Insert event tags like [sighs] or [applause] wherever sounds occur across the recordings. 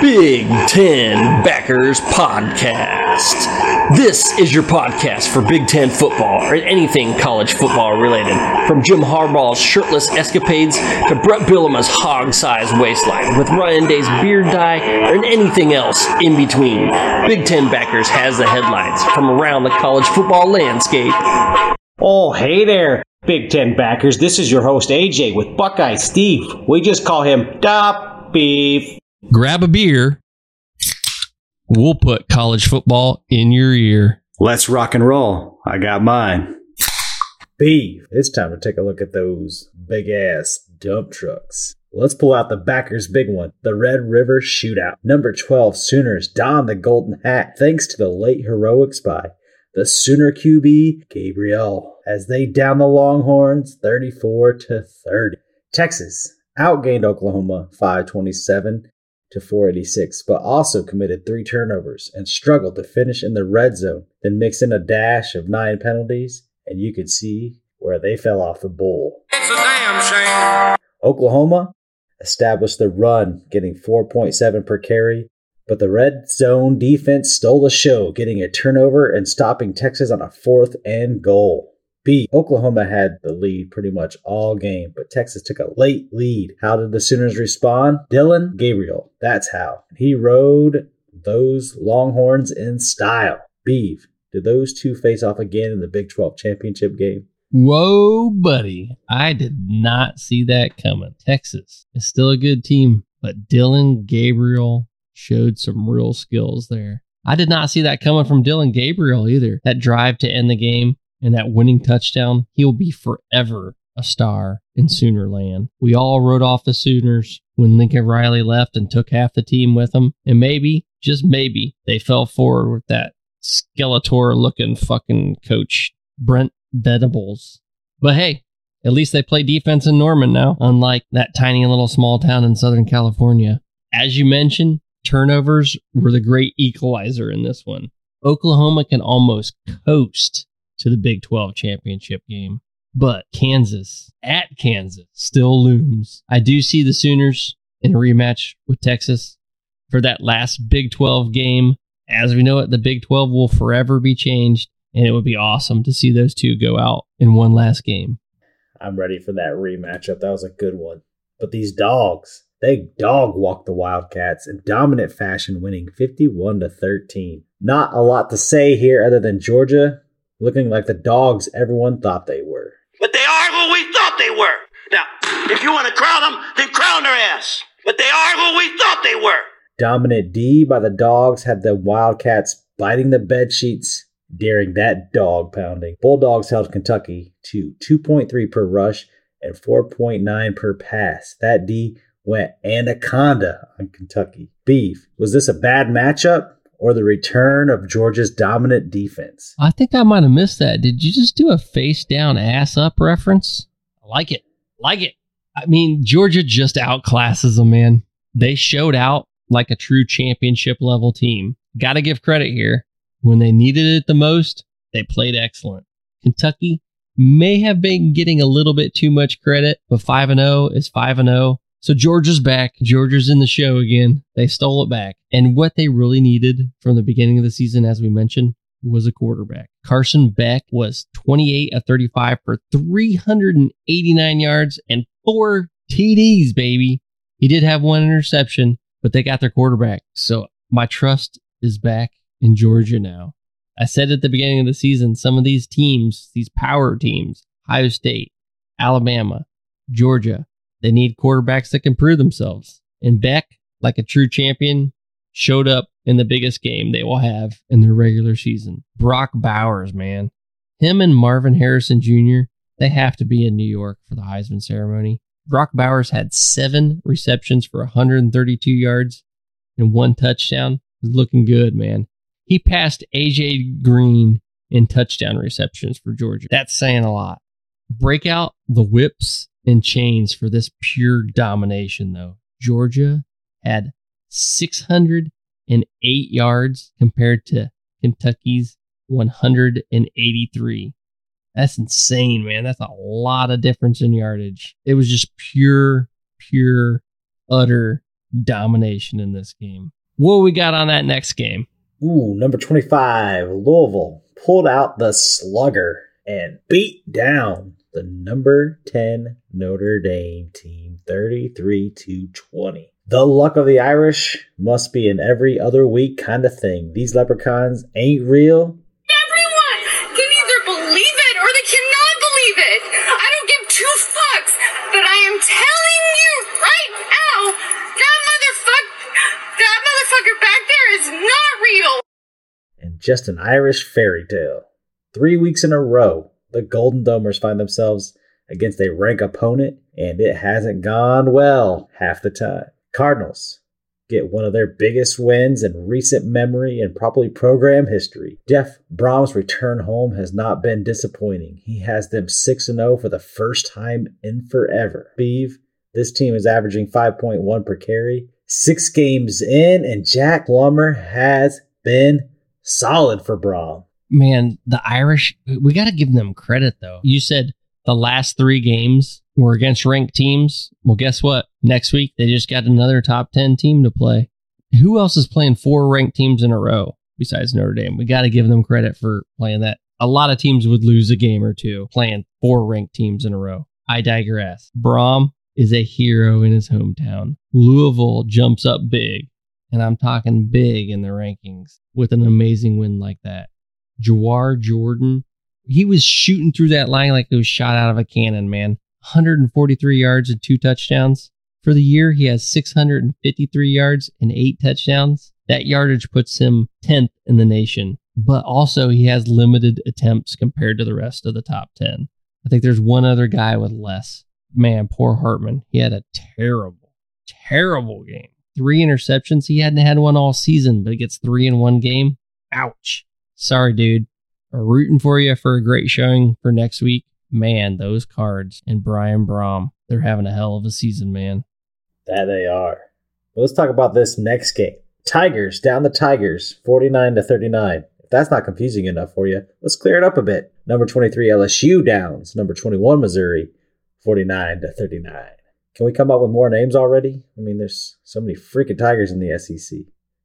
Big Ten Backers Podcast. This is your podcast for Big Ten football or anything college football related. From Jim Harbaugh's shirtless escapades to Bret Bielema's hog-sized waistline with Ryan Day's beard dye and anything else in between. Big Ten Backers has the headlines from around the college football landscape. Oh, hey there, Big Ten backers. This is your host AJ with Buckeye Steve. We just call him Top Beef. Grab a beer. We'll put college football in your ear. Let's rock and roll. I got mine. Beef, it's time to take a look at those big ass dump trucks. Let's pull out the backers' big one, the Red River Shootout. Number 12 Sooners don the golden hat thanks to the late heroics by the Sooner QB Gabriel as they down the Longhorns 34 to 30. Texas outgained Oklahoma 527 to 486, but also committed three turnovers and struggled to finish in the red zone. Then mix in a dash of nine penalties, and you could see where they fell off the bowl. It's a damn shame. Oklahoma established the run, getting 4.7 per carry, but the red zone defense stole the show, getting a turnover and stopping Texas on a fourth and goal. B. Oklahoma had the lead pretty much all game, but Texas took a late lead. How did the Sooners respond? Dillon Gabriel. That's how. He rode those Longhorns in style. Beef. Did those two face off again in the Big 12 championship game? Whoa, buddy. I did not see that coming. Texas is still a good team, but Dillon Gabriel showed some real skills there. I did not see that coming from Dillon Gabriel either. That drive to end the game and that winning touchdown, he'll be forever a star in Sooner land. We all wrote off the Sooners when Lincoln Riley left and took half the team with him. And maybe, just maybe, they fell forward with that Skeletor looking fucking coach, Brent Venables. But hey, at least they play defense in Norman now, unlike that tiny little small town in Southern California. As you mentioned, turnovers were the great equalizer in this one. Oklahoma can almost coast to the Big 12 championship game, but Kansas at Kansas still looms. I do see the Sooners in a rematch with Texas for that last Big 12 game. As we know it, the Big 12 will forever be changed, and it would be awesome to see those two go out in one last game. I'm ready for that rematch up. That was a good one. But these dogs, they dog walked the Wildcats in dominant fashion, winning 51 to 13. Not a lot to say here other than Georgia looking like the dogs everyone thought they were. But they are who we thought they were. Now, if you want to crown them, then crown their ass. But they are who we thought they were. Dominant D by the dogs had the Wildcats biting the bed sheets during that dog pounding. Bulldogs held Kentucky to 2.3 per rush and 4.9 per pass. That D went anaconda on Kentucky. Beef. Was this a bad matchup or the return of Georgia's dominant defense? I think I might have missed that. Did you just do a face down, ass up reference? I like it. Like it. I mean, Georgia just outclasses them, man. They showed out like a true championship level team. Got to give credit here. When they needed it the most, they played excellent. Kentucky may have been getting a little bit too much credit, but 5 and 0 is 5 and 0. So Georgia's back. Georgia's in the show again. They stole it back. And what they really needed from the beginning of the season, as we mentioned, was a quarterback. Carson Beck was 28 of 35 for 389 yards and four TDs, baby. He did have one interception, but they got their quarterback. So my trust is back in Georgia now. I said at the beginning of the season, some of these teams, these power teams, Ohio State, Alabama, Georgia, they need quarterbacks that can prove themselves. And Beck, like a true champion, showed up in the biggest game they will have in their regular season. Brock Bowers, man. Him and Marvin Harrison Jr., they have to be in New York for the Heisman ceremony. Brock Bowers had seven receptions for 132 yards and one touchdown. He's looking good, man. He passed AJ Green in touchdown receptions for Georgia. That's saying a lot. Break out the whips and chains for this pure domination, though. Georgia had 608 yards compared to Kentucky's 183. That's insane, man. That's a lot of difference in yardage. It was just pure, pure, utter domination in this game. What we got on that next game? Ooh, number 25, Louisville pulled out the slugger and beat down the number 10 Notre Dame team 33 to 20. The luck of the Irish must be an every other week kind of thing. These leprechauns ain't real. Everyone can either believe it or they cannot believe it. I don't give two fucks, but I am telling you right now, that motherfucker, that motherfucker back there is not real. And just an Irish fairy tale. Three weeks in a row, the Golden Domers find themselves against a rank opponent, and it hasn't gone well half the time. Cardinals get one of their biggest wins in recent memory and probably program history. Jeff Brohm's return home has not been disappointing. He has them 6 0 for the first time in forever. Beeve, this team is averaging 5.1 per carry. Six games in, and Jack Plummer has been solid for Brohm. Man, the Irish, we got to give them credit though. You said the last three games were against ranked teams. Well, guess what? Next week, they just got another top 10 team to play. Who else is playing four ranked teams in a row besides Notre Dame? We got to give them credit for playing that. A lot of teams would lose a game or two playing four ranked teams in a row. I digress. Brohm is a hero in his hometown. Louisville jumps up big, and I'm talking big in the rankings with an amazing win like that. Jawhar Jordan, he was shooting through that line like it was shot out of a cannon, man. 143 yards and two touchdowns. For the year, he has 653 yards and eight touchdowns. That yardage puts him 10th in the nation, but also he has limited attempts compared to the rest of the top 10. I think there's one other guy with less. Man, poor Hartman. He had a terrible, terrible game. Three interceptions. He hadn't had one all season, but he gets three in one game. Ouch. Sorry, dude. We're rooting for you for a great showing for next week. Man, those cards and Brian Brohm, they're having a hell of a season, man. That they are. Well, let's talk about this next game. Tigers down the Tigers, 49 to 39. If that's not confusing enough for you, let's clear it up a bit. Number 23 LSU downs. Number 21 Missouri, 49 to 39. Can we come up with more names already? I mean, there's so many freaking Tigers in the SEC.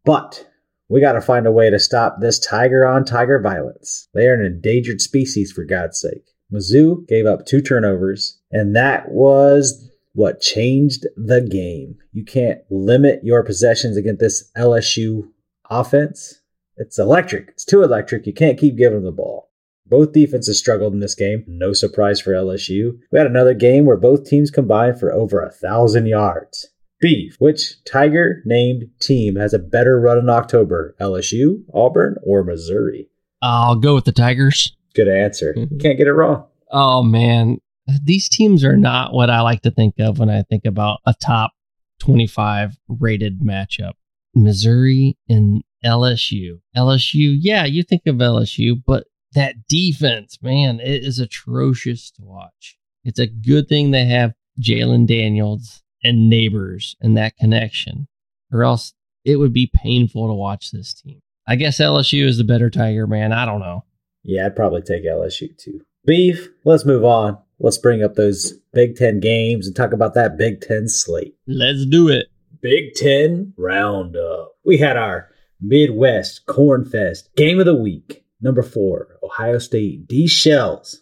But we got to find a way to stop this tiger on tiger violence. They are an endangered species, for God's sake. Mizzou gave up two turnovers, and that was what changed the game. You can't limit your possessions against this LSU offense. It's electric. It's too electric. You can't keep giving them the ball. Both defenses struggled in this game. No surprise for LSU. We had another game where both teams combined for over a thousand yards. Beef. Which Tiger named team has a better run in October? LSU, Auburn, or Missouri? I'll go with the Tigers. Good answer. [laughs] Mhm. Can't get it wrong. Oh man, these teams are not what I like to think of when I think about a top 25 rated matchup. Missouri and LSU. LSU, yeah, you think of LSU, but that defense, man, it is atrocious to watch. It's a good thing they have Jalen Daniels and Nabers and that connection, or else it would be painful to watch this team. I guess LSU is the better Tiger, man. I don't know. Yeah, I'd probably take LSU too. Beef, let's move on. Let's bring up those Big Ten games and talk about that Big Ten slate. Let's do it. Big Ten Roundup. We had our Midwest Corn Fest Game of the Week. Number four, Ohio State D Shells.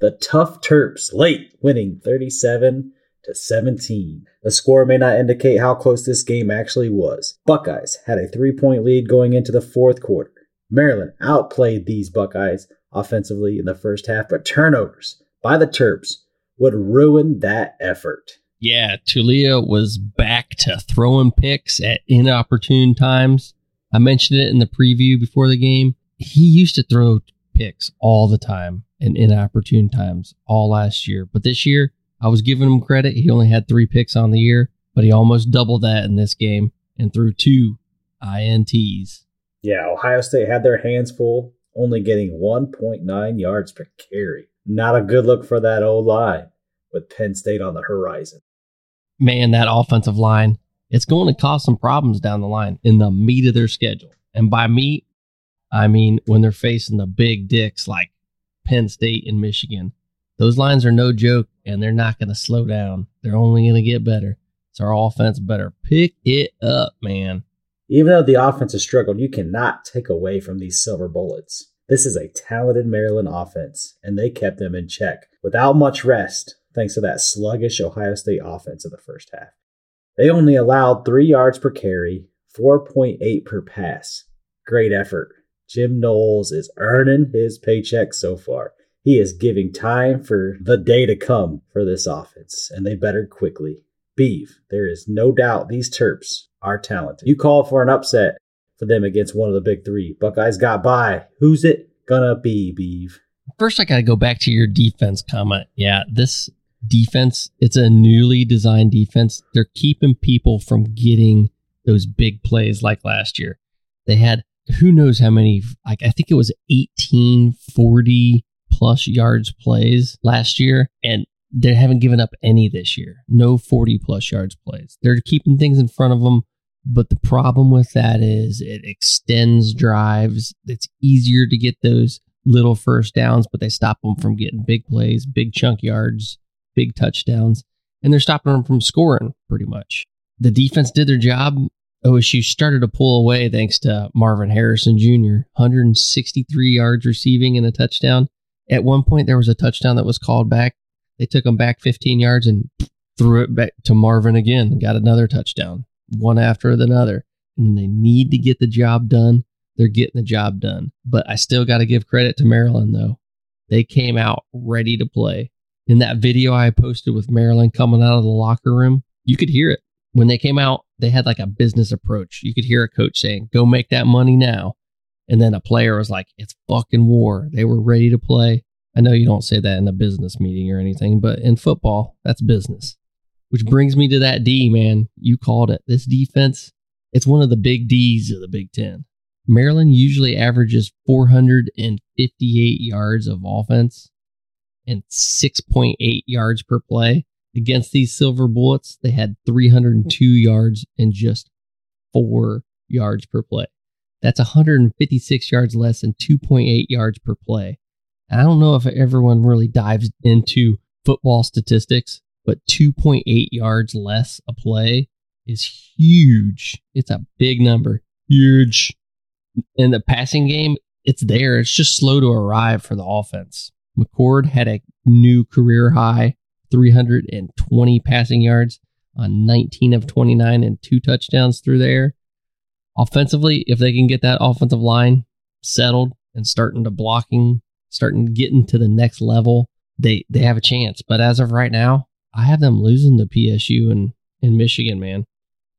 The Tough Terps late winning 37 to 17. The score may not indicate how close this game actually was. Buckeyes had a three point lead going into the fourth quarter. Maryland outplayed these Buckeyes offensively in the first half, but turnovers by the Terps would ruin that effort. Yeah, Taulia was back to throwing picks at inopportune times. I mentioned it in the preview before the game. He used to throw picks all the time and inopportune times all last year. But this year, I was giving him credit. He only had three picks on the year, but he almost doubled that in this game and threw two INTs. Yeah, Ohio State had their hands full, only getting 1.9 yards per carry. Not a good look for that old line with Penn State on the horizon. Man, that offensive line, it's going to cause some problems down the line in the meat of their schedule. And by meat, I mean when they're facing the big dicks like Penn State and Michigan. Those lines are no joke and they're not going to slow down. They're only going to get better. So our offense better pick it up, man. Even though the offense has struggled, you cannot take away from these silver bullets. This is a talented Maryland offense, and they kept them in check without much rest, thanks to that sluggish Ohio State offense in the first half. They only allowed three yards per carry, 4.8 per pass. Great effort. Jim Knowles is earning his paycheck so far. He is giving time for the day to come for this offense, and they better quickly. Beef, there is no doubt these Terps are talented. You call for an upset for them against one of the big three. Buckeyes got by. Who's it gonna be, Beef? First, I got to go back to your defense comment. Yeah, this defense, it's a newly designed defense. They're keeping people from getting those big plays like last year. They had who knows how many, like I think it was 18, 40 plus yards plays last year. And they haven't given up any this year. No 40 plus yards plays. They're keeping things in front of them. But the problem with that is it extends drives. It's easier to get those little first downs, but they stop them from getting big plays, big chunk yards, big touchdowns, and they're stopping them from scoring pretty much. The defense did their job. OSU started to pull away thanks to Marvin Harrison Jr., 163 yards receiving and a touchdown. At one point, there was a touchdown that was called back. They took him back 15 yards and threw it back to Marvin again and got another touchdown, one after another. And they need to get the job done, they're getting the job done. But I still got to give credit to Maryland, though. They came out ready to play. In that video I posted with Maryland coming out of the locker room, you could hear it. When they came out, they had like a business approach. You could hear a coach saying, Go make that money now. And then a player was like, It's fucking war. They were ready to play. I know you don't say that in a business meeting or anything, but in football, that's business. Which brings me to that D, man. You called it. This defense, it's one of the big D's of the Big Ten. Maryland usually averages 458 yards of offense and 6.8 yards per play. Against these Silver Bullets, they had 302 yards and just four yards per play. That's 156 yards less than 2.8 yards per play. And I don't know if everyone really dives into football statistics, but 2.8 yards less a play is huge. It's a big number. Huge. In the passing game, it's there. It's just slow to arrive for the offense. McCord had a new career high 320 passing yards on 19 of 29 and two touchdowns through there. Offensively, if they can get that offensive line settled and starting to blocking, starting getting to the next level, they they have a chance. But as of right now, I have them losing to PSU and in Michigan, man.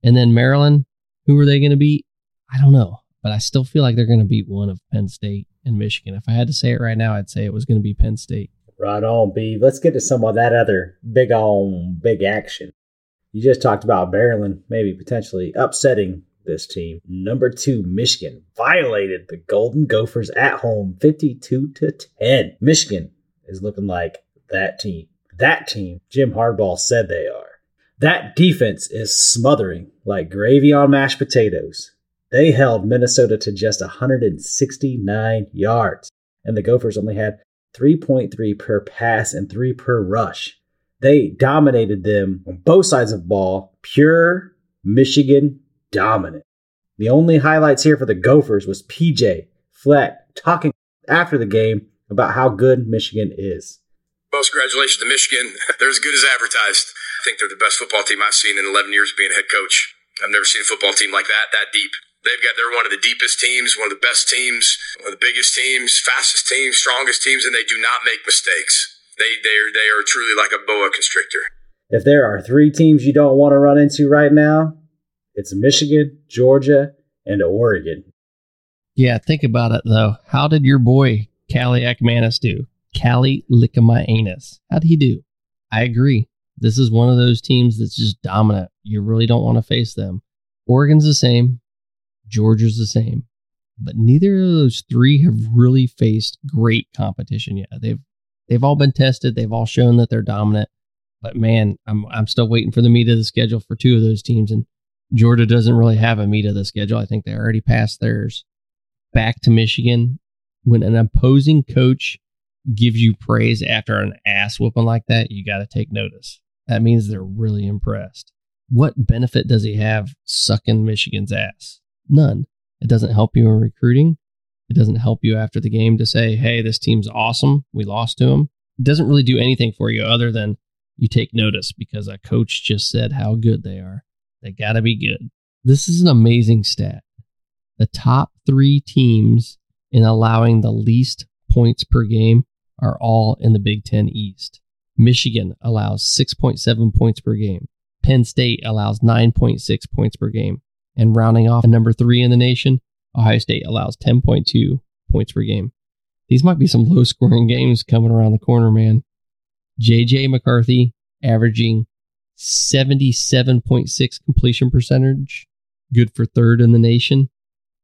And then Maryland, who are they going to beat? I don't know, but I still feel like they're going to beat one of Penn State and Michigan. If I had to say it right now, I'd say it was going to be Penn State. Right on, B. Let's get to some of that other big on big action. You just talked about Maryland maybe potentially upsetting this team. Number two, Michigan violated the Golden Gophers at home 52 to 10. Michigan is looking like that team. That team Jim Harbaugh said they are. That defense is smothering like gravy on mashed potatoes. They held Minnesota to just 169 yards, and the Gophers only had 3.3 per pass and 3 per rush. They dominated them on both sides of the ball, pure Michigan dominant. The only highlights here for the Gophers was PJ Fleck talking after the game about how good Michigan is. Most congratulations to Michigan. [laughs] They're as good as advertised. I think they're the best football team I've seen in 11 years being a head coach. I've never seen a football team like that, that deep. They've got they're one of the deepest teams, one of the best teams, one of the biggest teams, fastest teams, strongest teams, and they do not make mistakes. They they are they are truly like a boa constrictor. If there are three teams you don't want to run into right now, it's Michigan, Georgia, and Oregon. Yeah, think about it though. How did your boy Callie Ekmanis do? Callie Lickamainus. How did he do? I agree. This is one of those teams that's just dominant. You really don't want to face them. Oregon's the same. Georgia's the same. But neither of those three have really faced great competition yet. They've they've all been tested. They've all shown that they're dominant. But man, I'm I'm still waiting for the meat of the schedule for two of those teams. And Georgia doesn't really have a meat of the schedule. I think they already passed theirs. Back to Michigan. When an opposing coach gives you praise after an ass whooping like that, you got to take notice. That means they're really impressed. What benefit does he have sucking Michigan's ass? None. It doesn't help you in recruiting. It doesn't help you after the game to say, hey, this team's awesome. We lost to them. It doesn't really do anything for you other than you take notice because a coach just said how good they are. They got to be good. This is an amazing stat. The top three teams in allowing the least points per game are all in the Big Ten East. Michigan allows 6.7 points per game. Penn State allows 9.6 points per game. And rounding off number three in the nation, Ohio State allows 10.2 points per game. These might be some low scoring [laughs] games coming around the corner, man. JJ McCarthy averaging 77.6 completion percentage, good for third in the nation.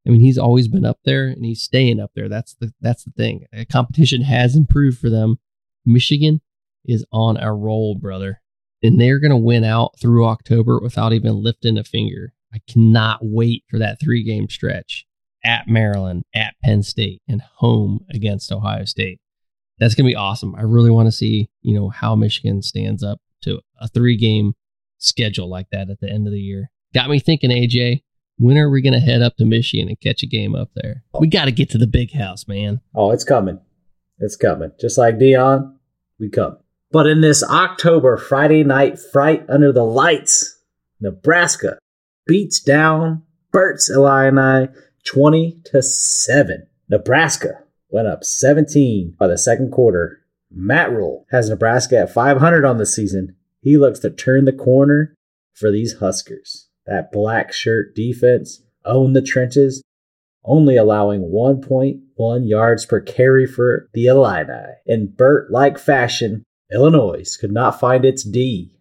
I mean, he's always been up there and he's staying up there. That's the that's the thing. competition has improved for them. Michigan is on a roll, brother. And they're going to win out through October without even lifting a finger. I cannot wait for that three game stretch at Maryland, at Penn State, and home against Ohio State. That's going to be awesome. I really want to see, you know, how Michigan stands up to a three game schedule like that at the end of the year. Got me thinking, AJ, when are we going to head up to Michigan and catch a game up there? We got to get to the big house, man. Oh, it's coming. It's coming. Just like Dion, we come. But in this October Friday night fright under the lights, Nebraska beats down Burt's Illini 20 to 7. Nebraska went up 17 by the second quarter. Matt Rhule has Nebraska at 500 on the season. He looks to turn the corner for these Huskers. That black shirt defense own the trenches, only allowing 1.1 yards per carry for the Illini. In Bert like fashion, Illinois could not find its D.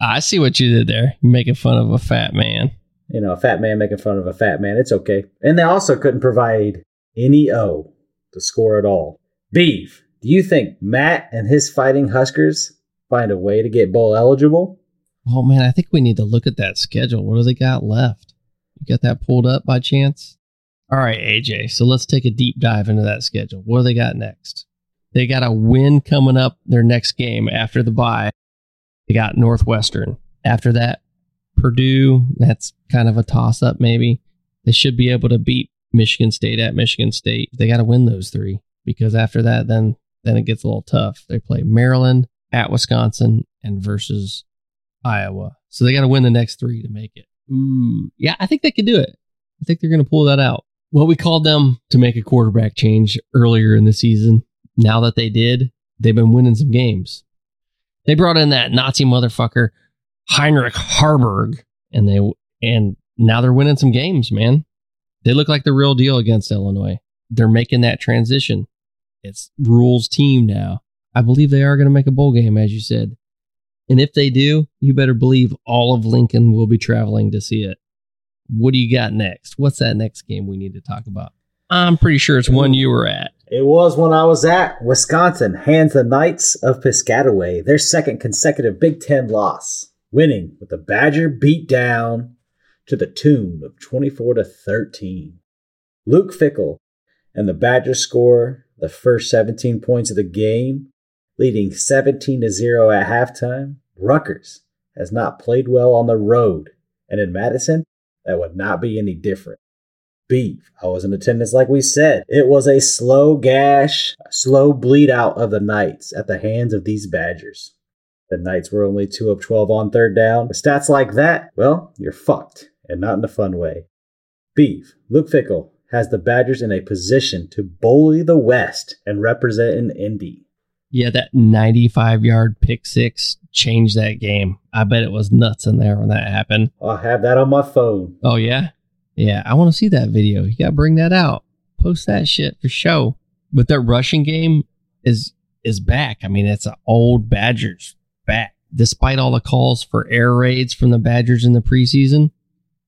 Ah, I see what you did there. You're making fun of a fat man. You know, a fat man making fun of a fat man. It's okay. And they also couldn't provide any O to score at all. Beef, do you think Matt and his fighting Huskers find a way to get bowl eligible? Oh man, I think we need to look at that schedule. What do they got left? You got that pulled up by chance? All right, AJ. So let's take a deep dive into that schedule. What do they got next? They got a win coming up their next game after the bye. They got Northwestern. After that, Purdue. That's kind of a toss up, maybe. They should be able to beat Michigan State at Michigan State. They got to win those three because after that, then then it gets a little tough. They play Maryland at Wisconsin and versus Iowa. So they got to win the next three to make it. Ooh, yeah, I think they can do it. I think they're going to pull that out. Well, we called them to make a quarterback change earlier in the season. Now that they did, they've been winning some games. They brought in that Nazi motherfucker Heinrich Haarberg, and they and now they're winning some games, man. They look like the real deal against Illinois. They're making that transition. It's Rhule's team now. I believe they are going to make a bowl game, as you said. And if they do, you better believe all of Lincoln will be traveling to see it. What do you got next? What's that next game we need to talk about? I'm pretty sure it's one you were at. It was when I was at Wisconsin hands the Knights of Piscataway their second consecutive Big Ten loss, winning with the Badger beat down to the tune of 24 to 13. Luke Fickell and the Badgers score the first 17 points of the game, leading 17 to 0 at halftime. Rutgers has not played well on the road, and in Madison, that would not be any different. Beef. I was in attendance like we said. It was a slow gash, a slow bleed out of the Knights at the hands of these Badgers. The Knights were only 2 of 12 on third down. With stats like that, well, you're fucked, and not in a fun way. Beef. Luke Fickell has the Badgers in a position to bully the West and represent an Indy. Yeah, that 95 yard pick six changed that game. I bet it was nuts in there when that happened. I have that on my phone. Oh, yeah? Yeah, I want to see that video. You got to bring that out. Post that shit for show. But that rushing game is is back. I mean, it's an old Badgers back. Despite all the calls for air raids from the Badgers in the preseason,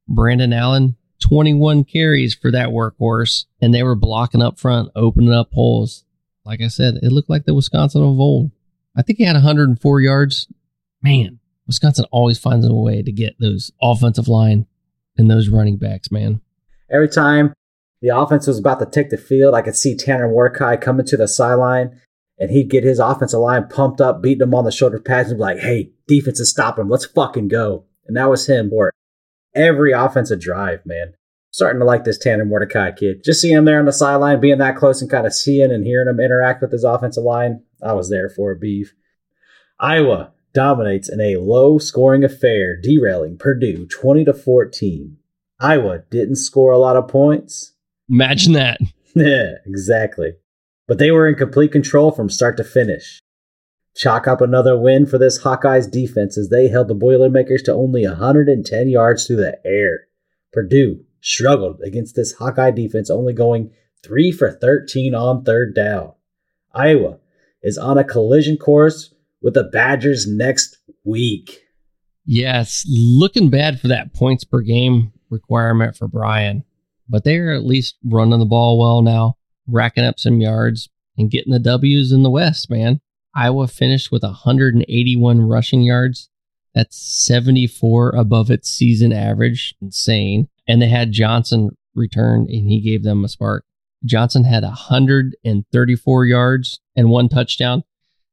Braelon Allen 21 carries for that workhorse, and they were blocking up front, opening up holes. Like I said, it looked like the Wisconsin of old. I think he had 104 yards. Man, Wisconsin always finds a way to get those offensive line and those running backs, man. Every time the offense was about to take the field, I could see Tanner Mordecai coming to the sideline, and he'd get his offensive line pumped up, beating them on the shoulder pads, and be like, hey, defense is stopping him. Let's fucking go. And that was him for every offensive drive, man. Starting to like this Tanner Mordecai kid. Just seeing him there on the sideline, being that close and kind of seeing and hearing him interact with his offensive line, I was there for a beef. Iowa dominates in a low scoring affair, derailing Purdue 20 to 14. Iowa didn't score a lot of points. Imagine that. [laughs] Yeah, exactly. But they were in complete control from start to finish. Chalk up another win for this Hawkeyes defense as they held the Boilermakers to only 110 yards through the air. Purdue struggled against this Hawkeye defense, only going 3 for 13 on third down. Iowa is on a collision course with the Badgers next week. Yes, looking bad for that points per game requirement for Brian, but they're at least running the ball well now, racking up some yards and getting the W's in the West, man. Iowa finished with 181 rushing yards. That's 74 above its season average. Insane. And they had Johnson return and he gave them a spark. Johnson had 134 yards and one touchdown.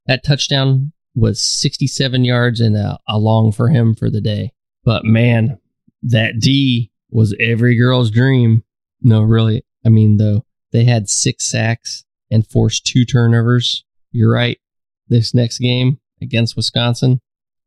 That touchdown was 67 yards and a, a long for him for the day. But man, that D was every girl's dream. No, really. I mean, though, they had six sacks and forced two turnovers. You're right. This next game against Wisconsin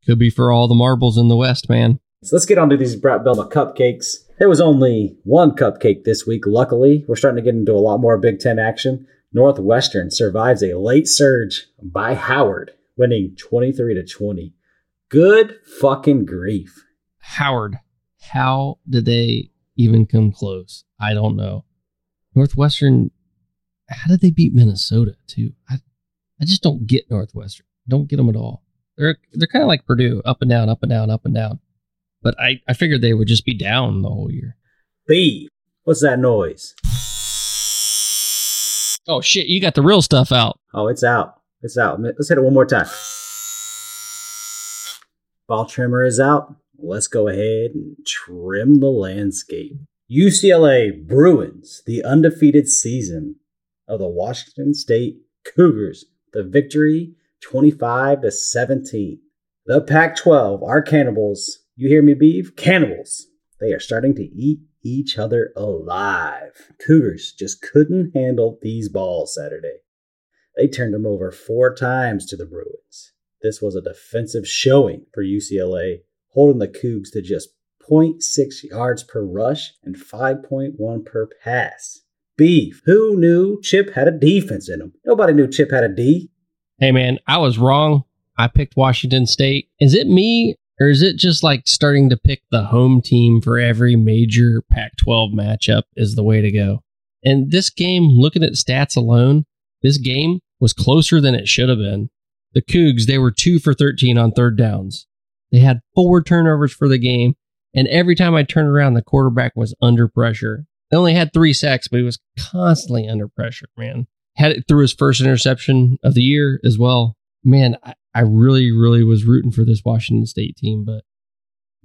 could be for all the marbles in the West, man. So let's get on to these Brat Bielema cupcakes. There was only one cupcake this week, luckily. We're starting to get into a lot more Big Ten action. Northwestern survives a late surge by Howard, winning 23 to 20. Good fucking grief. Howard, how did they even come close? I don't know. Northwestern, how did they beat Minnesota too? I, I just don't get Northwestern. Don't get them at all. They're they're kind of like Purdue, up and down, up and down, up and down. But I, I figured they would just be down the whole year. B. What's that noise? Oh shit, you got the real stuff out. Oh, it's out. It's out. Let's hit it one more time. Ball trimmer is out. Let's go ahead and trim the landscape. UCLA Bruins, the undefeated season of the Washington State Cougars, the victory 25 to 17. The Pac 12, our cannibals, you hear me, beef? Cannibals. They are starting to eat each other alive. Cougars just couldn't handle these balls Saturday. They turned them over four times to the Bruins. This was a defensive showing for UCLA, holding the Cougs to just 0.6 yards per rush and 5.1 per pass. Beef. Who knew Chip had a defense in him? Nobody knew Chip had a D. Hey man, I was wrong. I picked Washington State. Is it me or is it just like starting to pick the home team for every major Pac 12 matchup is the way to go? And this game, looking at stats alone, this game was closer than it should have been. The Cougs, they were two for 13 on third downs. They had four turnovers for the game. And every time I turned around, the quarterback was under pressure. They only had three sacks, but he was constantly under pressure, man. Had it through his first interception of the year as well. Man, I, I really, really was rooting for this Washington State team, but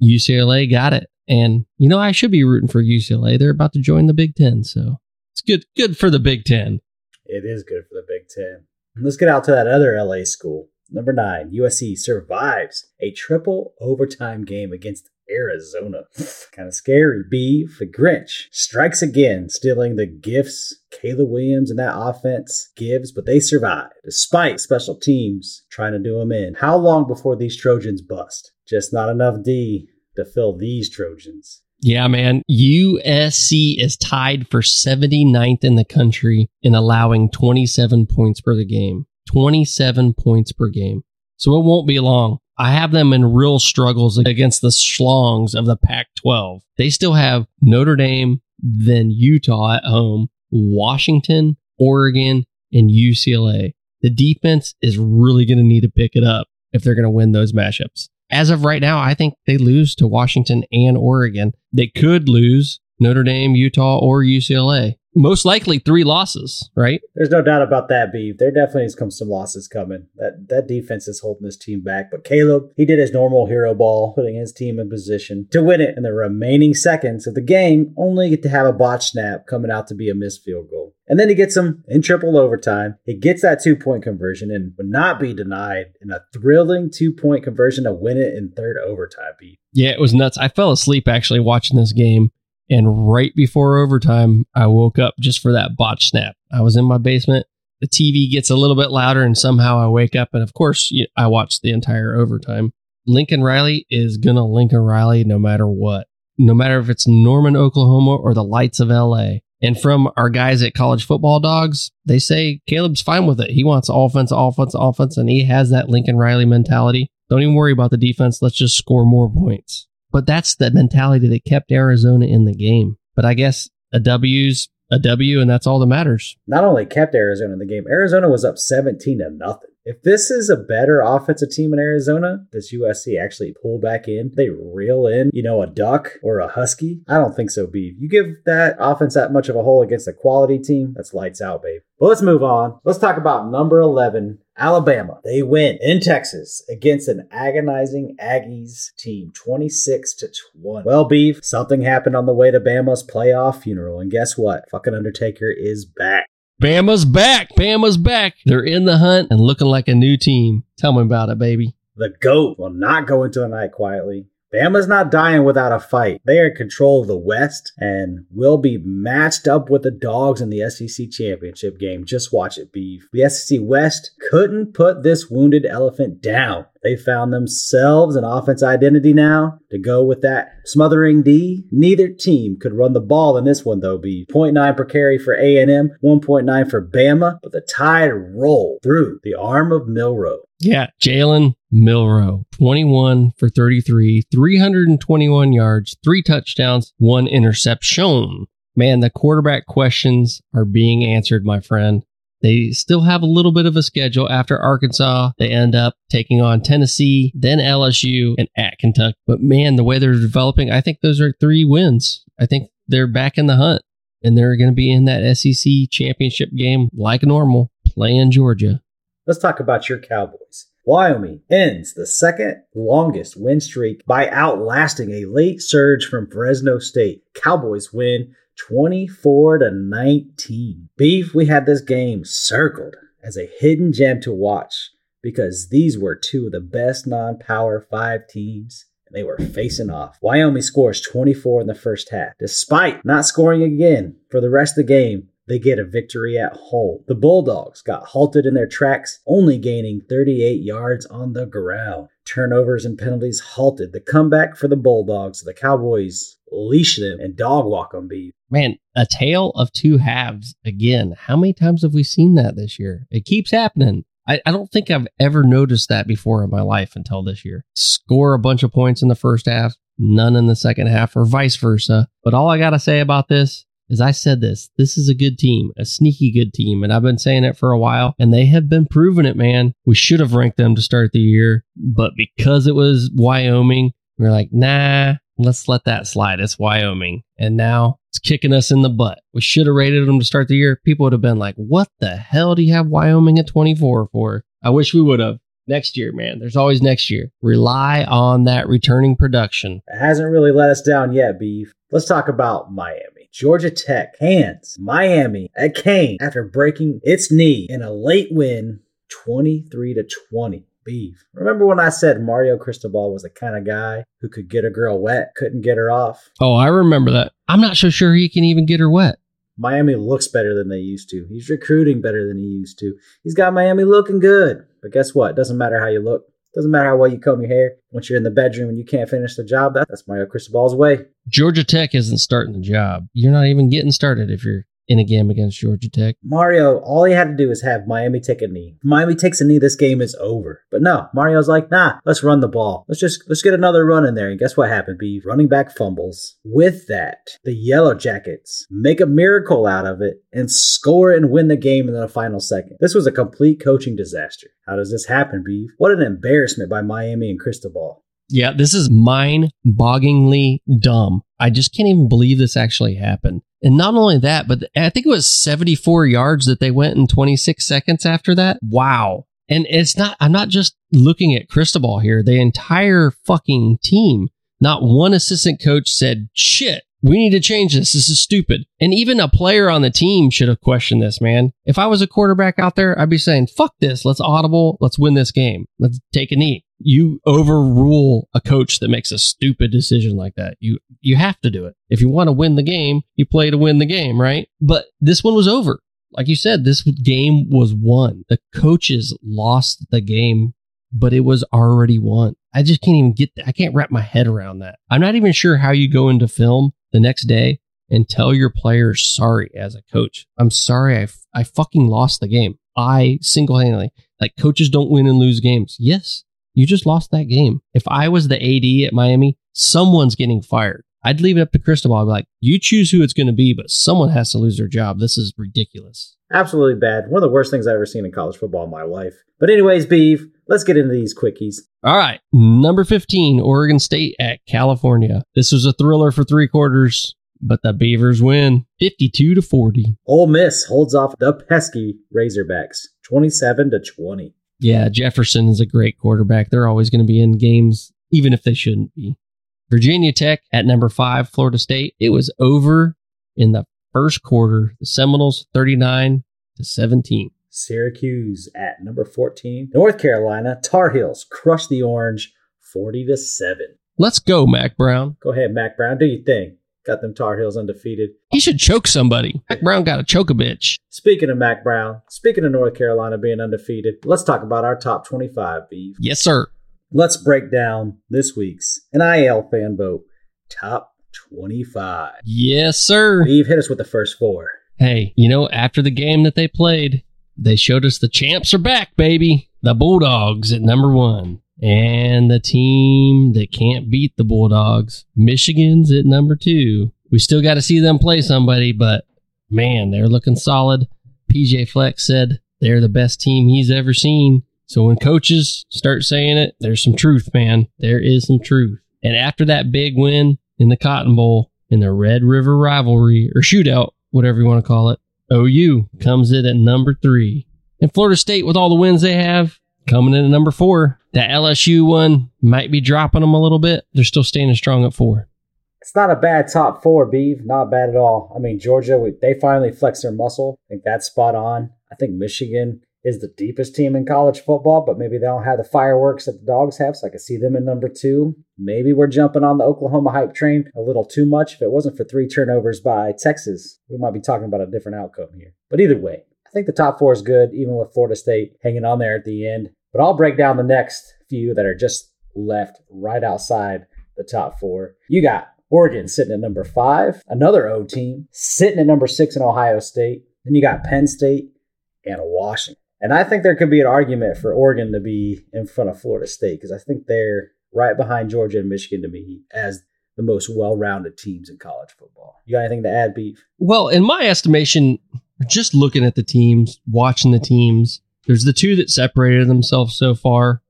UCLA got it. And, you know, I should be rooting for UCLA. They're about to join the Big Ten. So it's good, good for the Big Ten. It is good for the Big Ten. Let's get out to that other LA school. Number nine, USC survives a triple overtime game against Arizona. [sighs] kind of scary. B, the Grinch strikes again, stealing the gifts Caleb Williams and that offense gives, but they survive despite special teams trying to do them in. How long before these Trojans bust? Just not enough D to fill these Trojans. Yeah, man. USC is tied for 79th in the country in allowing 27 points per the game. 27 points per game. So it won't be long. I have them in real struggles against the schlongs of the Pac 12. They still have Notre Dame, then Utah at home, Washington, Oregon, and UCLA. The defense is really going to need to pick it up if they're going to win those matchups. As of right now, I think they lose to Washington and Oregon. They could lose Notre Dame, Utah, or UCLA most likely three losses, right? There's no doubt about that, Beef. There definitely is come some losses coming. That that defense is holding this team back. But Caleb, he did his normal hero ball, putting his team in position to win it in the remaining seconds of the game, only to have a botch snap coming out to be a missed field goal. And then he gets them in triple overtime. He gets that two point conversion and would not be denied in a thrilling two point conversion to win it in third overtime. Beef. Yeah, it was nuts. I fell asleep actually watching this game. And right before overtime, I woke up just for that botch snap. I was in my basement. The TV gets a little bit louder, and somehow I wake up. And of course, I watched the entire overtime. Lincoln Riley is going to Lincoln Riley no matter what, no matter if it's Norman, Oklahoma, or the lights of LA. And from our guys at College Football Dogs, they say Caleb's fine with it. He wants offense, offense, offense, and he has that Lincoln Riley mentality. Don't even worry about the defense. Let's just score more points. But that's the mentality that kept Arizona in the game. But I guess a W's a W, and that's all that matters. Not only kept Arizona in the game, Arizona was up 17 to nothing. If this is a better offensive team in Arizona, does USC actually pull back in? They reel in, you know, a duck or a husky? I don't think so, Beef. You give that offense that much of a hole against a quality team, that's lights out, babe. But let's move on. Let's talk about number 11, Alabama. They win in Texas against an agonizing Aggies team, 26 to 20. Well, Beef, something happened on the way to Bama's playoff funeral, and guess what? Fucking Undertaker is back. Bama's back. Bama's back. They're in the hunt and looking like a new team. Tell me about it, baby. The GOAT will not go into the night quietly. Bama's not dying without a fight. They are in control of the West and will be matched up with the dogs in the SEC championship game. Just watch it, Beef. The SEC West couldn't put this wounded elephant down. They found themselves an offense identity now to go with that smothering D. Neither team could run the ball in this one though. Be 0.9 per carry for A&M, 1.9 for Bama, but the tide rolled through the arm of Milroe. Yeah, Jalen Milroe, 21 for 33, 321 yards, three touchdowns, one interception. Man, the quarterback questions are being answered, my friend. They still have a little bit of a schedule after Arkansas. They end up taking on Tennessee, then LSU, and at Kentucky. But man, the way they're developing, I think those are three wins. I think they're back in the hunt and they're going to be in that SEC championship game like normal, playing Georgia. Let's talk about your Cowboys. Wyoming ends the second longest win streak by outlasting a late surge from Fresno State. Cowboys win 24 to 19. Beef, we had this game circled as a hidden gem to watch because these were two of the best non power five teams and they were facing off. Wyoming scores 24 in the first half. Despite not scoring again for the rest of the game, they get a victory at home. The Bulldogs got halted in their tracks, only gaining 38 yards on the ground. Turnovers and penalties halted the comeback for the Bulldogs. The Cowboys leash them and dog walk them, beef. Man, a tale of two halves again. How many times have we seen that this year? It keeps happening. I, I don't think I've ever noticed that before in my life until this year. Score a bunch of points in the first half, none in the second half, or vice versa. But all I got to say about this is I said this. This is a good team, a sneaky good team. And I've been saying it for a while, and they have been proving it, man. We should have ranked them to start the year, but because it was Wyoming, we are like, nah, let's let that slide. It's Wyoming. And now it's kicking us in the butt. We should have rated them to start the year. People would have been like, what the hell do you have Wyoming at 24 for? I wish we would have. Next year, man. There's always next year. Rely on that returning production. It hasn't really let us down yet, beef. Let's talk about Miami. Georgia Tech hands Miami at Kane after breaking its knee in a late win 23 to 20. Beef. Remember when I said Mario Cristobal was the kind of guy who could get a girl wet, couldn't get her off? Oh, I remember that. I'm not so sure he can even get her wet. Miami looks better than they used to. He's recruiting better than he used to. He's got Miami looking good. But guess what? It doesn't matter how you look. Doesn't matter how well you comb your hair. Once you're in the bedroom and you can't finish the job, that, that's Mario Cristobal's way. Georgia Tech isn't starting the job. You're not even getting started if you're in a game against Georgia Tech. Mario, all he had to do is have Miami take a knee. If Miami takes a knee, this game is over. But no, Mario's like, nah, let's run the ball. Let's just let's get another run in there. And guess what happened? Be running back fumbles. With that, the Yellow Jackets make a miracle out of it and score and win the game in the final second. This was a complete coaching disaster. How does this happen, Beef? What an embarrassment by Miami and Cristobal. Yeah, this is mind bogglingly dumb. I just can't even believe this actually happened. And not only that, but I think it was 74 yards that they went in 26 seconds after that. Wow. And it's not, I'm not just looking at Cristobal here. The entire fucking team, not one assistant coach said, shit, we need to change this. This is stupid. And even a player on the team should have questioned this, man. If I was a quarterback out there, I'd be saying, fuck this. Let's audible. Let's win this game. Let's take a knee. You overrule a coach that makes a stupid decision like that. You, you have to do it. If you want to win the game, you play to win the game, right? But this one was over. Like you said, this game was won. The coaches lost the game, but it was already won. I just can't even get that. I can't wrap my head around that. I'm not even sure how you go into film the next day and tell your players sorry as a coach. I'm sorry. I, I fucking lost the game. I single handedly, like coaches don't win and lose games. Yes, you just lost that game. If I was the AD at Miami, someone's getting fired. I'd leave it up to Cristobal. I'd be like, you choose who it's going to be, but someone has to lose their job. This is ridiculous. Absolutely bad. One of the worst things I've ever seen in college football in my life. But, anyways, Beve, let's get into these quickies. All right. Number 15, Oregon State at California. This was a thriller for three quarters, but the Beavers win 52 to 40. Ole Miss holds off the pesky Razorbacks 27 to 20. Yeah, Jefferson is a great quarterback. They're always going to be in games, even if they shouldn't be. Virginia Tech at number five, Florida State. It was over in the first quarter. The Seminoles 39 to 17. Syracuse at number 14. North Carolina Tar Heels crush the Orange 40 to 7. Let's go, Mack Brown. Go ahead, Mack Brown. Do your thing. Got them Tar Heels undefeated. He should choke somebody. Mack Brown got to choke a bitch. Speaking of Mack Brown, speaking of North Carolina being undefeated, let's talk about our top 25, Beef. Yes, sir. Let's break down this week's NIL fan vote top 25. Yes, sir. Beef, hit us with the first four. Hey, you know, after the game that they played, they showed us the champs are back, baby. The Bulldogs at number one. And the team that can't beat the Bulldogs, Michigan's at number two. We still got to see them play somebody, but man, they're looking solid. PJ Fleck said they're the best team he's ever seen. So when coaches start saying it, there's some truth, man. There is some truth. And after that big win in the Cotton Bowl in the Red River rivalry or shootout, whatever you want to call it, OU comes in at number three. And Florida State, with all the wins they have, coming in at number four. That LSU one might be dropping them a little bit. They're still standing strong at four. It's not a bad top four, Beef. Not bad at all. I mean, Georgia, we, they finally flexed their muscle. I think that's spot on. I think Michigan is the deepest team in college football, but maybe they don't have the fireworks that the dogs have, so I can see them in number two. Maybe we're jumping on the Oklahoma hype train a little too much. If it wasn't for three turnovers by Texas, we might be talking about a different outcome here. But either way, I think the top four is good, even with Florida State hanging on there at the end. But I'll break down the next few that are just left right outside the top four. You got Oregon sitting at number five, another O team sitting at number six in Ohio State. Then you got Penn State and Washington. And I think there could be an argument for Oregon to be in front of Florida State because I think they're right behind Georgia and Michigan to me as the most well rounded teams in college football. You got anything to add, Beef? Well, in my estimation, just looking at the teams, watching the teams, there's the two that separated themselves so far.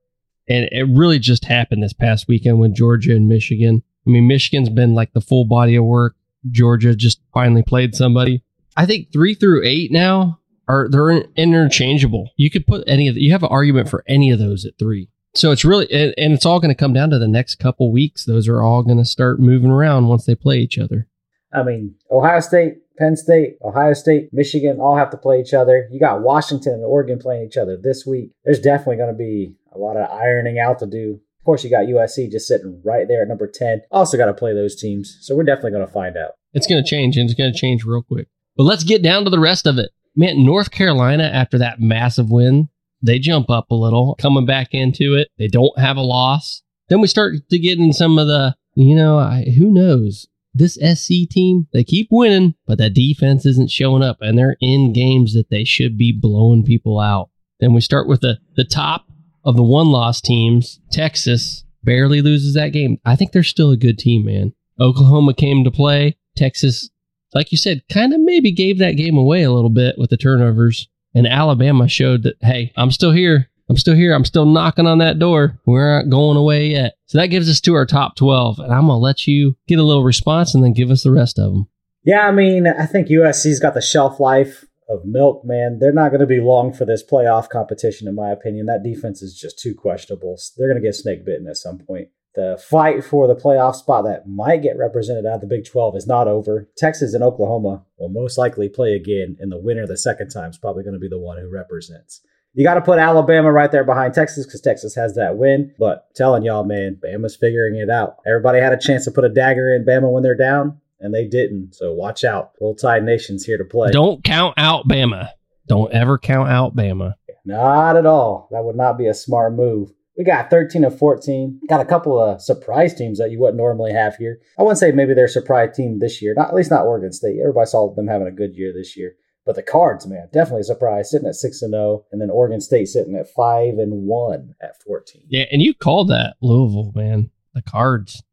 And it really just happened this past weekend with Georgia and Michigan. I mean, Michigan's been like the full body of work. Georgia just finally played somebody. I think three through eight now are they're interchangeable. You could put any of the, you have an argument for any of those at three. So it's really and, and it's all going to come down to the next couple weeks. Those are all going to start moving around once they play each other. I mean, Ohio State, Penn State, Ohio State, Michigan all have to play each other. You got Washington and Oregon playing each other this week. There's definitely going to be a lot of ironing out to do. Of course, you got USC just sitting right there at number 10. Also got to play those teams. So we're definitely going to find out. It's going to change and it's going to change real quick. But let's get down to the rest of it. Man, North Carolina, after that massive win, they jump up a little, coming back into it. They don't have a loss. Then we start to get in some of the, you know, I, who knows? This SC team, they keep winning, but that defense isn't showing up, and they're in games that they should be blowing people out. Then we start with the, the top of the one loss teams. Texas barely loses that game. I think they're still a good team, man. Oklahoma came to play. Texas like you said, kind of maybe gave that game away a little bit with the turnovers. And Alabama showed that, hey, I'm still here. I'm still here. I'm still knocking on that door. We aren't going away yet. So that gives us to our top 12. And I'm going to let you get a little response and then give us the rest of them. Yeah, I mean, I think USC's got the shelf life of milk, man. They're not going to be long for this playoff competition, in my opinion. That defense is just too questionable. They're going to get snake bitten at some point. The fight for the playoff spot that might get represented out of the Big 12 is not over. Texas and Oklahoma will most likely play again, and the winner the second time is probably going to be the one who represents. You got to put Alabama right there behind Texas because Texas has that win. But telling y'all, man, Bama's figuring it out. Everybody had a chance to put a dagger in Bama when they're down, and they didn't. So watch out. Roll Tide Nation's here to play. Don't count out Bama. Don't ever count out Bama. Not at all. That would not be a smart move. We got 13 of 14. Got a couple of surprise teams that you wouldn't normally have here. I wouldn't say maybe they're a surprise team this year. Not at least not Oregon State. Everybody saw them having a good year this year. But the Cards, man, definitely a surprise, sitting at six and zero, and then Oregon State sitting at five and one at fourteen. Yeah, and you called that Louisville, man. The Cards.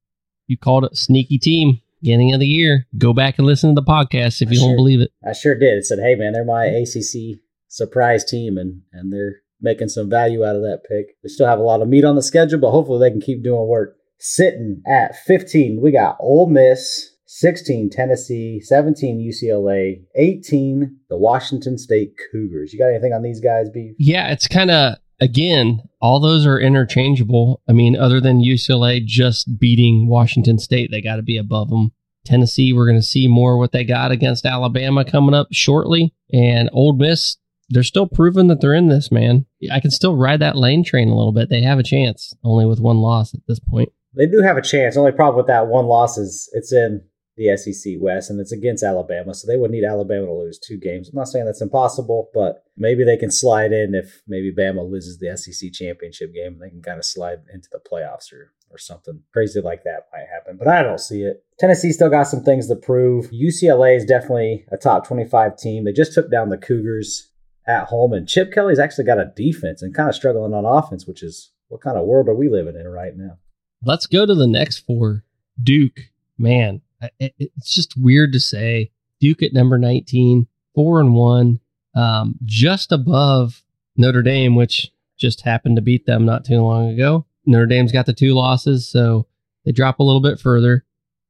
You called it sneaky team beginning of the year. Go back and listen to the podcast if I you sure- don't believe it. I sure did. It said, "Hey, man, they're my ACC surprise team, and and they're making some value out of that pick. They still have a lot of meat on the schedule, but hopefully they can keep doing work." Sitting at fifteen, we got Ole Miss. 16 Tennessee, 17 UCLA, 18 the Washington State Cougars. You got anything on these guys, Beef? Yeah, it's kind of again, all those are interchangeable. I mean, other than UCLA just beating Washington State, they got to be above them. Tennessee, we're going to see more what they got against Alabama coming up shortly, and Ole Miss, they're still proving that they're in this. Man, I can still ride that lane train a little bit. They have a chance, only with one loss at this point. They do have a chance. Only problem with that one loss is it's in the SEC West and it's against Alabama, so they would need Alabama to lose two games. I'm not saying that's impossible, but maybe they can slide in if maybe Bama loses the SEC championship game. They can kind of slide into the playoffs or or something crazy like that might happen, but I don't see it. Tennessee still got some things to prove. UCLA is definitely a top 25 team. They just took down the Cougars at home, and Chip Kelly's actually got a defense and kind of struggling on offense, which is what kind of world are we living in right now? Let's go to the next four. Duke, man, it, it's just weird to say. Duke at number 19, four and one, um, just above Notre Dame, which just happened to beat them not too long ago. Notre Dame's got the two losses, so they drop a little bit further.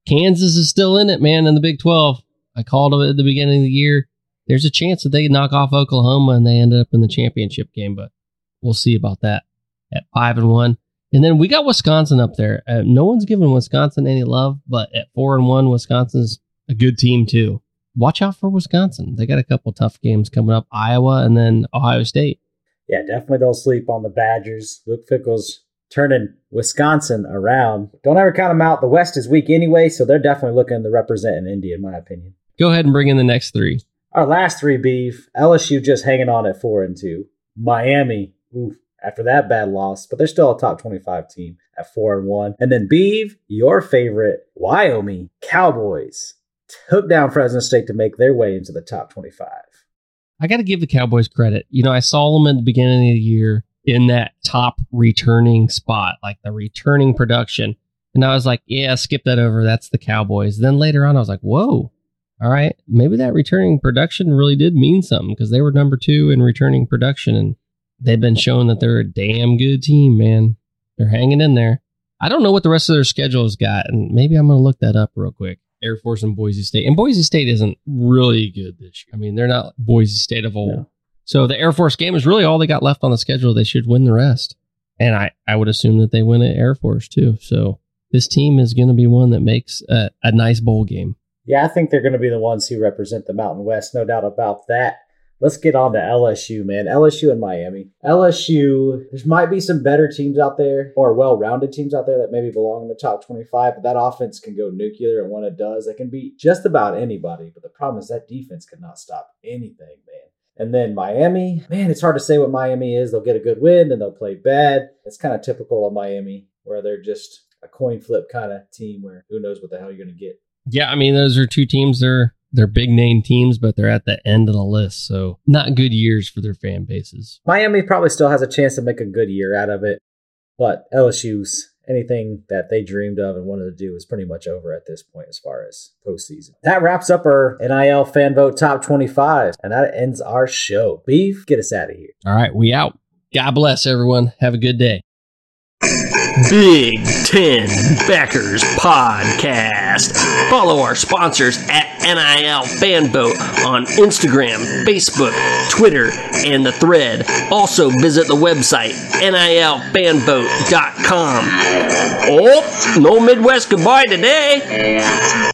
Kansas is still in it, man, in the Big 12. I called it at the beginning of the year. There's a chance that they knock off Oklahoma and they end up in the championship game, but we'll see about that at five and one. And then we got Wisconsin up there. Uh, no one's giving Wisconsin any love, but at four and one, Wisconsin's a good team too. Watch out for Wisconsin. They got a couple tough games coming up: Iowa and then Ohio State. Yeah, definitely don't sleep on the Badgers. Luke Fickell's turning Wisconsin around. Don't ever count them out. The West is weak anyway, so they're definitely looking to represent in Indy, in my opinion. Go ahead and bring in the next three. Our last three beef LSU just hanging on at four and two. Miami, oof, after that bad loss, but they're still a top 25 team at four and one. And then Beve, your favorite Wyoming Cowboys took down Fresno State to make their way into the top 25. I got to give the Cowboys credit. You know, I saw them at the beginning of the year in that top returning spot, like the returning production. And I was like, yeah, skip that over. That's the Cowboys. Then later on, I was like, whoa, all right, maybe that returning production really did mean something because they were number two in returning production. And they've been showing that they're a damn good team, man. They're hanging in there. I don't know what the rest of their schedule has got. And maybe I'm going to look that up real quick. Air Force and Boise State. And Boise State isn't really good this year. I mean, they're not Boise State of old. No. So the Air Force game is really all they got left on the schedule. They should win the rest. And I, I would assume that they win at Air Force too. So this team is going to be one that makes a, a nice bowl game. Yeah, I think they're going to be the ones who represent the Mountain West, no doubt about that. Let's get on to LSU, man. LSU and Miami. LSU, there might be some better teams out there, or well rounded teams out there that maybe belong in the top 25, but that offense can go nuclear, and when it does, it can beat just about anybody. But the problem is that defense cannot stop anything, man. And then Miami, man, it's hard to say what Miami is. They'll get a good win, then they'll play bad. It's kind of typical of Miami, where they're just a coin flip kind of team where who knows what the hell you're going to get. Yeah, I mean those are two teams. They're they're big name teams, but they're at the end of the list. So not good years for their fan bases. Miami probably still has a chance to make a good year out of it, but LSU's anything that they dreamed of and wanted to do is pretty much over at this point as far as postseason. That wraps up our NIL fan vote top 25, and that ends our show. Beef, get us out of here. All right, we out. God bless everyone. Have a good day. Big Ten Backers Podcast. Follow our sponsors at NIL Fanvote on Instagram, Facebook, Twitter, and the thread. Also visit the website nilfanvote.com. Oh, no Midwest goodbye today.